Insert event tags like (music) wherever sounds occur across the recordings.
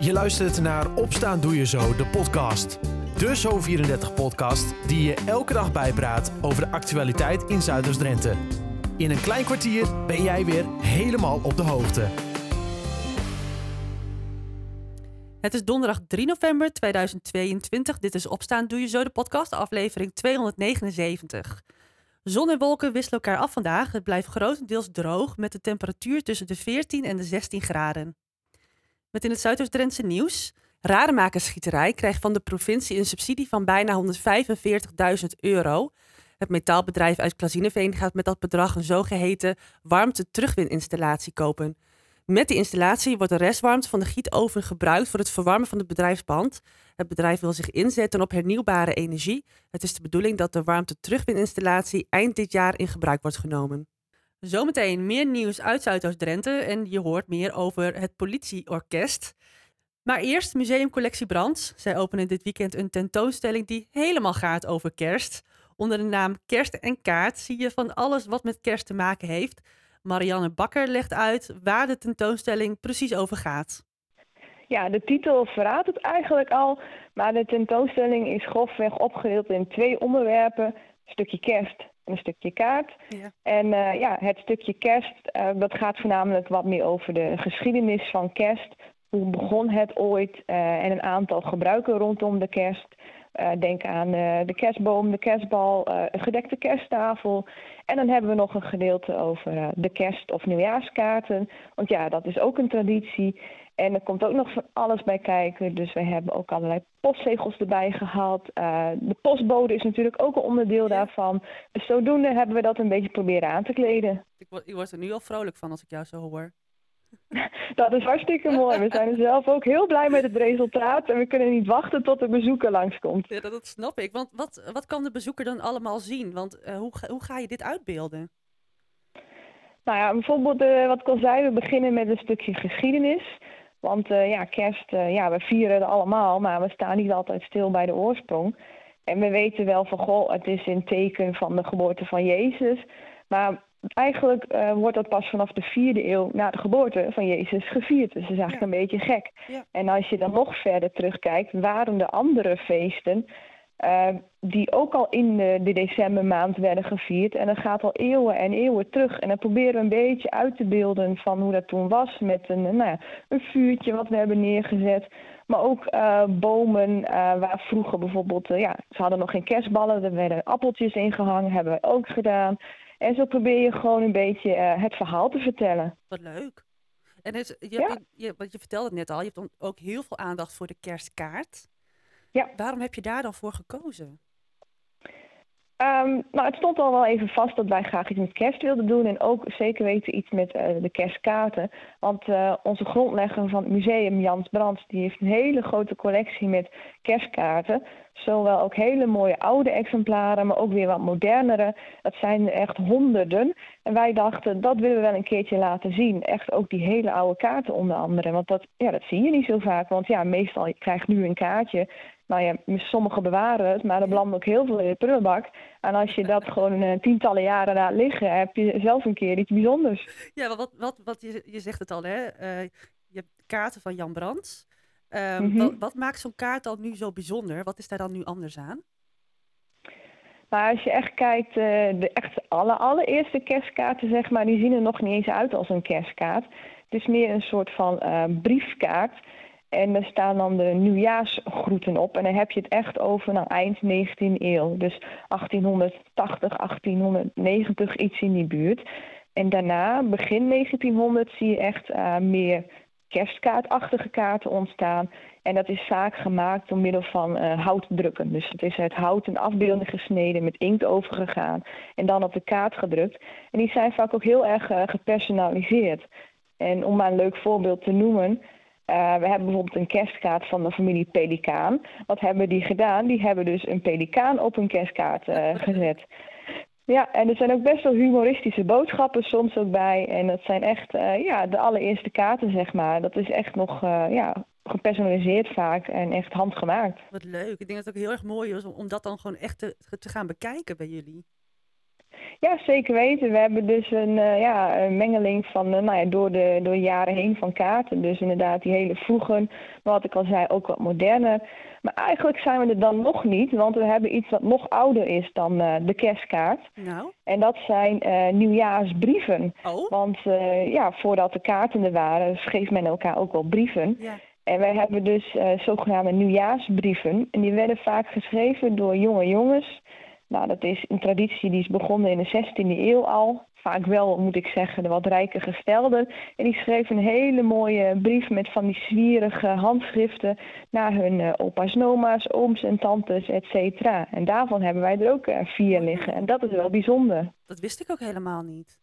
Je luistert naar Opstaan Doe Je Zo, de podcast. De Zo34-podcast die je elke dag bijpraat over de actualiteit in Zuiders-Drenthe. In een klein kwartier ben jij weer helemaal op de hoogte. Het is donderdag 3 november 2022. Dit is Opstaan Doe Je Zo, de podcast, aflevering 279. Zon en wolken wisselen elkaar af vandaag. Het blijft grotendeels droog met de temperatuur tussen de 14 en de 16 graden. Met in het Zuidoost-Drentse nieuws. Rademakersgieterij krijgt van de provincie een subsidie van bijna 145.000 euro. Het metaalbedrijf uit Klazineveen gaat met dat bedrag een zogeheten warmte-terugwininstallatie kopen. Met die installatie wordt de restwarmte van de gietoven gebruikt voor het verwarmen van het bedrijfspand. Het bedrijf wil zich inzetten op hernieuwbare energie. Het is de bedoeling dat de warmte-terugwininstallatie eind dit jaar in gebruik wordt genomen. Zometeen meer nieuws uit Zuidoost-Drenthe en je hoort meer over het politieorkest. Maar eerst Museumcollectie Brands. Zij openen dit weekend een tentoonstelling die helemaal gaat over kerst. Onder de naam Kerst en Kaart zie je van alles wat met kerst te maken heeft. Marianne Bakker legt uit waar de tentoonstelling precies over gaat. Ja, de titel verraadt het eigenlijk al, maar de tentoonstelling is grofweg opgedeeld in twee onderwerpen. Een stukje kerst een stukje kaart. Ja. En eh, ja, het stukje kerst, eh, dat gaat voornamelijk wat meer over de geschiedenis van kerst. Hoe begon het ooit eh, en een aantal gebruiken rondom de kerst. Eh, denk aan eh, de kerstboom, de kerstbal, eh, een gedekte kersttafel. En dan hebben we nog een gedeelte over de kerst- of nieuwjaarskaarten. Want ja, dat is ook een traditie. En er komt ook nog van alles bij kijken. Dus we hebben ook allerlei postzegels erbij gehad. Eh, de postbode is natuurlijk ook een onderdeel daarvan. Dus zodoende hebben we dat een beetje proberen aan te kleden. Ik word er nu al vrolijk van als ik jou zo hoor. (laughs) Dat is hartstikke mooi. We zijn er zelf ook heel blij met het resultaat. En we kunnen niet wachten tot de bezoeker langskomt. Ja, dat, dat snap ik. Want wat, wat kan de bezoeker dan allemaal zien? Want eh, hoe, ga- hoe ga je dit uitbeelden? Nou ja, bijvoorbeeld eh, wat ik al zei, we beginnen met een stukje geschiedenis. Want eh, ja, kerst, ja, we vieren het allemaal, maar we staan niet altijd stil bij de oorsprong. En we weten wel van, goh, het is een teken van de geboorte van Jezus. Maar eigenlijk eh, wordt dat pas vanaf de vierde eeuw na de geboorte van Jezus gevierd. Dus dat is eigenlijk een beetje gek. Ja. En als je dan nog verder terugkijkt, waren de andere feesten eh, die ook al in de, de decembermaand werden gevierd. En dat gaat al eeuwen en eeuwen terug. En dan proberen we een beetje uit te beelden van hoe dat toen was. Met een, nou ja, een vuurtje wat we hebben neergezet. Maar ook eh, bomen waar vroeger bijvoorbeeld... ja, ze hadden nog geen kerstballen. Er werden appeltjes ingehangen. Hebben we ook gedaan. En zo probeer je gewoon een beetje eh, het verhaal te vertellen. Wat leuk. En het, je, Ja. hebt, je, want je vertelde het net al, je hebt ook heel veel aandacht voor de kerstkaart. Ja. Waarom heb je daar dan voor gekozen? Ehm, nou, het stond al wel even vast dat wij graag iets met kerst wilden doen. En ook zeker weten iets met eh, de kerstkaarten. Want eh, onze grondlegger van het museum, Jans Brands, die heeft een hele grote collectie met kerstkaarten. Zowel ook hele mooie oude exemplaren, maar ook weer wat modernere. Dat zijn er echt honderden. En wij dachten, dat willen we wel een keertje laten zien. Echt ook die hele oude kaarten onder andere. Want dat, ja, dat zie je niet zo vaak. Want ja, meestal, je krijgt nu een kaartje. Nou ja, sommigen bewaren het, maar er belandt ook heel veel in de prullenbak. En als je dat gewoon eh, tientallen jaren laat liggen, heb je zelf een keer iets bijzonders. Ja, wat, wat, wat je, je zegt het al, hè? eh, je hebt kaarten van Jan Brands. Ehm, Mhm. wat, wat maakt zo'n kaart dan nu zo bijzonder? Wat is daar dan nu anders aan? Maar als je echt kijkt, eh, de echt alle, allereerste kerstkaarten, zeg maar, die zien er nog niet eens uit als een kerstkaart. Het is meer een soort van briefkaart. En daar staan dan de nieuwjaarsgroeten op. En dan heb je het echt over nou, eind 19e eeuw. Dus 1880, 1890, iets in die buurt. En daarna, begin 1900, zie je echt eh, meer kerstkaartachtige kaarten ontstaan. En dat is vaak gemaakt door middel van eh, houtdrukken. Dus het is uit hout een afbeelding gesneden, met inkt overgegaan en dan op de kaart gedrukt. En die zijn vaak ook heel erg eh, gepersonaliseerd. En om maar een leuk voorbeeld te noemen, eh, we hebben bijvoorbeeld een kerstkaart van de familie Pelikaan. Wat hebben die gedaan? Die hebben dus een pelikaan op een kerstkaart eh, (laughs) gezet. Ja, en er zijn ook best wel humoristische boodschappen soms ook bij. En dat zijn echt eh, ja, de allereerste kaarten, zeg maar. Dat is echt nog ja, gepersonaliseerd vaak en echt handgemaakt. Wat leuk. Ik denk dat het ook heel erg mooi is om, om dat dan gewoon echt te, te gaan bekijken bij jullie. Ja, zeker weten. We hebben dus een, uh, ja, een mengeling van, uh, nou ja, door de, door de jaren heen van kaarten. Dus inderdaad die hele vroege, maar wat ik al zei, ook wat moderner. Maar eigenlijk zijn we er dan nog niet, want we hebben iets wat nog ouder is dan uh, de kerstkaart. Nou? En dat zijn nieuwjaarsbrieven. Oh? Want ja, voordat de kaarten er waren, schreef men elkaar ook wel brieven. Ja. En wij hebben dus zogenaamde nieuwjaarsbrieven. En die werden vaak geschreven door jonge jongens nou, dat is een traditie die is begonnen in de 16e eeuw al. Vaak wel, moet ik zeggen, de wat rijke gestelden. En die schreef een hele mooie brief met van die zwierige handschriften naar hun uh, opa's, noma's, ooms en tantes, et cetera. En daarvan hebben wij er ook uh, vier liggen. En dat is wel bijzonder. Dat wist ik ook helemaal niet.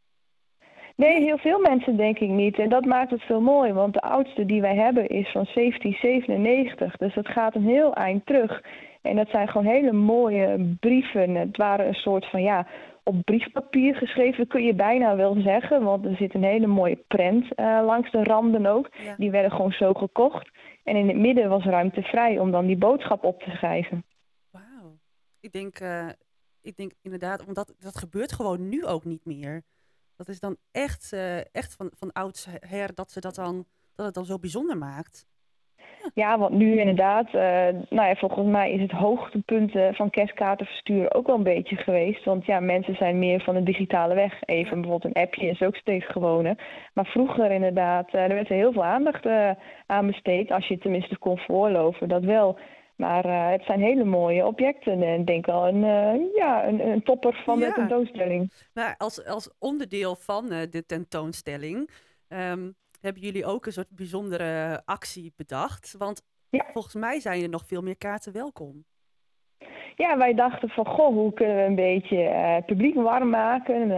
Nee, heel veel mensen denk ik niet. En dat maakt het veel mooi, want de oudste die wij hebben is van 1797. Dus dat gaat een heel eind terug. En dat zijn gewoon hele mooie brieven. Het waren een soort van ja, op briefpapier geschreven, kun je bijna wel zeggen. Want er zit een hele mooie prent uh, langs de randen ook. Ja. Die werden gewoon zo gekocht. En in het midden was ruimte vrij om dan die boodschap op te schrijven. Wauw. Ik denk, uh, ik denk inderdaad, omdat dat gebeurt gewoon nu ook niet meer. Dat is dan echt, uh, echt van, van oudsher dat, ze dat, dan, dat het dan zo bijzonder maakt. Ja, want nu inderdaad, uh, nou ja, volgens mij is het hoogtepunt uh, van kerstkaarten versturen ook wel een beetje geweest. Want ja, mensen zijn meer van de digitale weg. Even bijvoorbeeld een appje is ook steeds gewoner. Maar vroeger inderdaad, er werd er heel veel aandacht aan besteed. Als je tenminste kon voorloven, dat wel. Maar het zijn hele mooie objecten. En ik denk wel een, ja, een, een topper van Ja. de tentoonstelling. Maar als, als onderdeel van eh, de tentoonstelling ehm, hebben jullie ook een soort bijzondere actie bedacht. Want Ja. volgens mij zijn er nog veel meer kaarten welkom. Ja, wij dachten van, goh, hoe kunnen we een beetje eh, het publiek warm maken?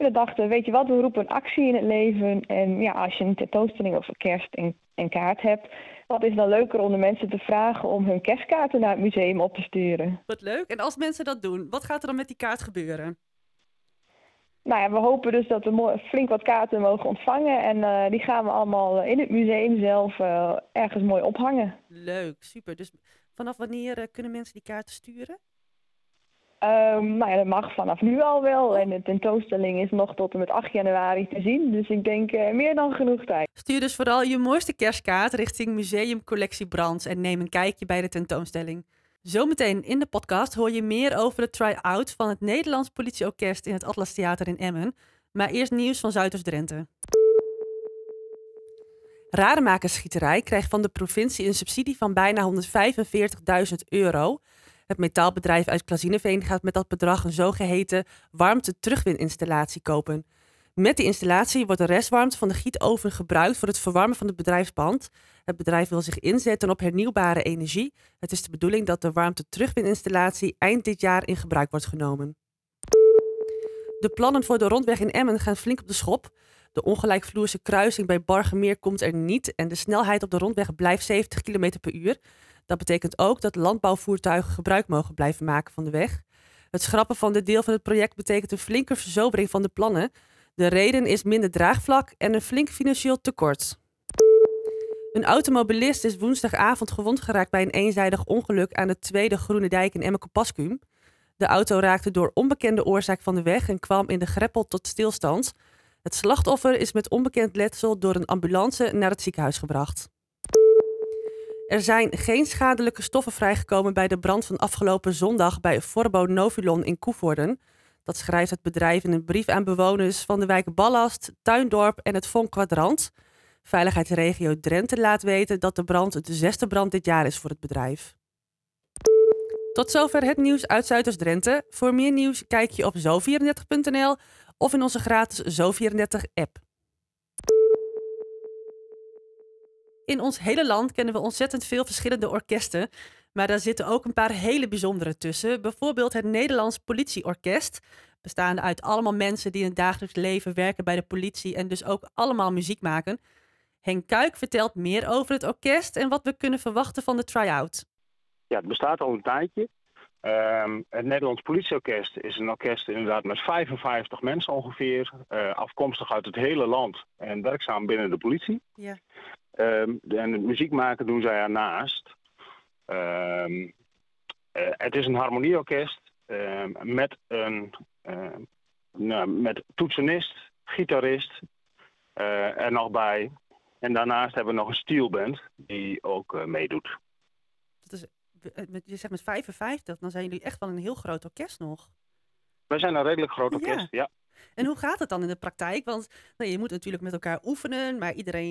Eh, we dachten, weet je wat, we roepen een actie in het leven. En ja, als je een tentoonstelling over kerst en, en kaart hebt, wat is dan leuker om de mensen te vragen om hun kerstkaarten naar het museum op te sturen? Wat leuk. En als mensen dat doen, wat gaat er dan met die kaart gebeuren? Nou ja, we hopen dus dat we mooi- flink wat kaarten mogen ontvangen. En eh, die gaan we allemaal in het museum zelf eh, ergens mooi ophangen. Leuk, super. Dus vanaf wanneer eh, kunnen mensen die kaarten sturen? Ehm, nou ja, dat mag vanaf nu al wel. En de tentoonstelling is nog tot en met 8 januari te zien. Dus ik denk eh, meer dan genoeg tijd. Stuur dus vooral je mooiste kerstkaart richting Museum Collectie Brands en neem een kijkje bij de tentoonstelling. Zometeen in de podcast hoor je meer over de try-out van het Nederlands Politieorkest in het Atlas Theater in Emmen. Maar eerst nieuws van Zuiders-Drenthe. Rademakersschieterij krijgt van de provincie een subsidie van bijna 145.000 euro. Het metaalbedrijf uit Klazineveen gaat met dat bedrag een zogeheten warmte-terugwininstallatie kopen. Met die installatie wordt de restwarmte van de gietoven gebruikt voor het verwarmen van het bedrijfspand. Het bedrijf wil zich inzetten op hernieuwbare energie. Het is de bedoeling dat de warmte-terugwininstallatie eind dit jaar in gebruik wordt genomen. De plannen voor de rondweg in Emmen gaan flink op de schop. De ongelijkvloerse kruising bij Bargemeer komt er niet en de snelheid op de rondweg blijft 70 km per uur. Dat betekent ook dat landbouwvoertuigen gebruik mogen blijven maken van de weg. Het schrappen van dit deel van het project betekent een flinke verzobering van de plannen. De reden is minder draagvlak en een flink financieel tekort. Een automobilist is woensdagavond gewond geraakt bij een eenzijdig ongeluk aan de Tweede Groene Dijk in Emmekopaskum. De auto raakte door onbekende oorzaak van de weg en kwam in de greppel tot stilstand. Het slachtoffer is met onbekend letsel door een ambulance naar het ziekenhuis gebracht. Er zijn geen schadelijke stoffen vrijgekomen bij de brand van afgelopen zondag bij Forbo Novilon in Koevoorden. Dat schrijft het bedrijf in een brief aan bewoners van de wijken Ballast, Tuindorp en het Von Kwadrant. Veiligheidsregio Drenthe laat weten dat de brand de zesde brand dit jaar is voor het bedrijf. Tot zover het nieuws uit Zuiders-Drenthe. Voor meer nieuws kijk je op zo34.nl of in onze gratis Zo34-app. In ons hele land kennen we ontzettend veel verschillende orkesten. Maar daar zitten ook een paar hele bijzondere tussen. Bijvoorbeeld het Nederlands Politieorkest. Bestaande uit allemaal mensen die in het dagelijks leven werken bij de politie en dus ook allemaal muziek maken. Henk Kuik vertelt meer over het orkest en wat we kunnen verwachten van de try-out. Ja, het bestaat al een tijdje. Ehm, het Nederlands Politieorkest is een orkest inderdaad met 55 mensen ongeveer. eh, afkomstig uit het hele land en werkzaam binnen de politie. Ja. Ehm, en het muziek maken doen zij ernaast. Ehm, eh, het is een harmonieorkest met een nou, met toetsenist, gitarist eh, er nog bij. En daarnaast hebben we nog een steelband die ook meedoet. Dat is, met- je zegt met 55, dan zijn jullie echt wel een heel groot orkest nog. Wij zijn een redelijk groot Ja. orkest, ja. En hoe gaat het dan in de praktijk? Want nou, je moet natuurlijk met elkaar oefenen, maar iedereen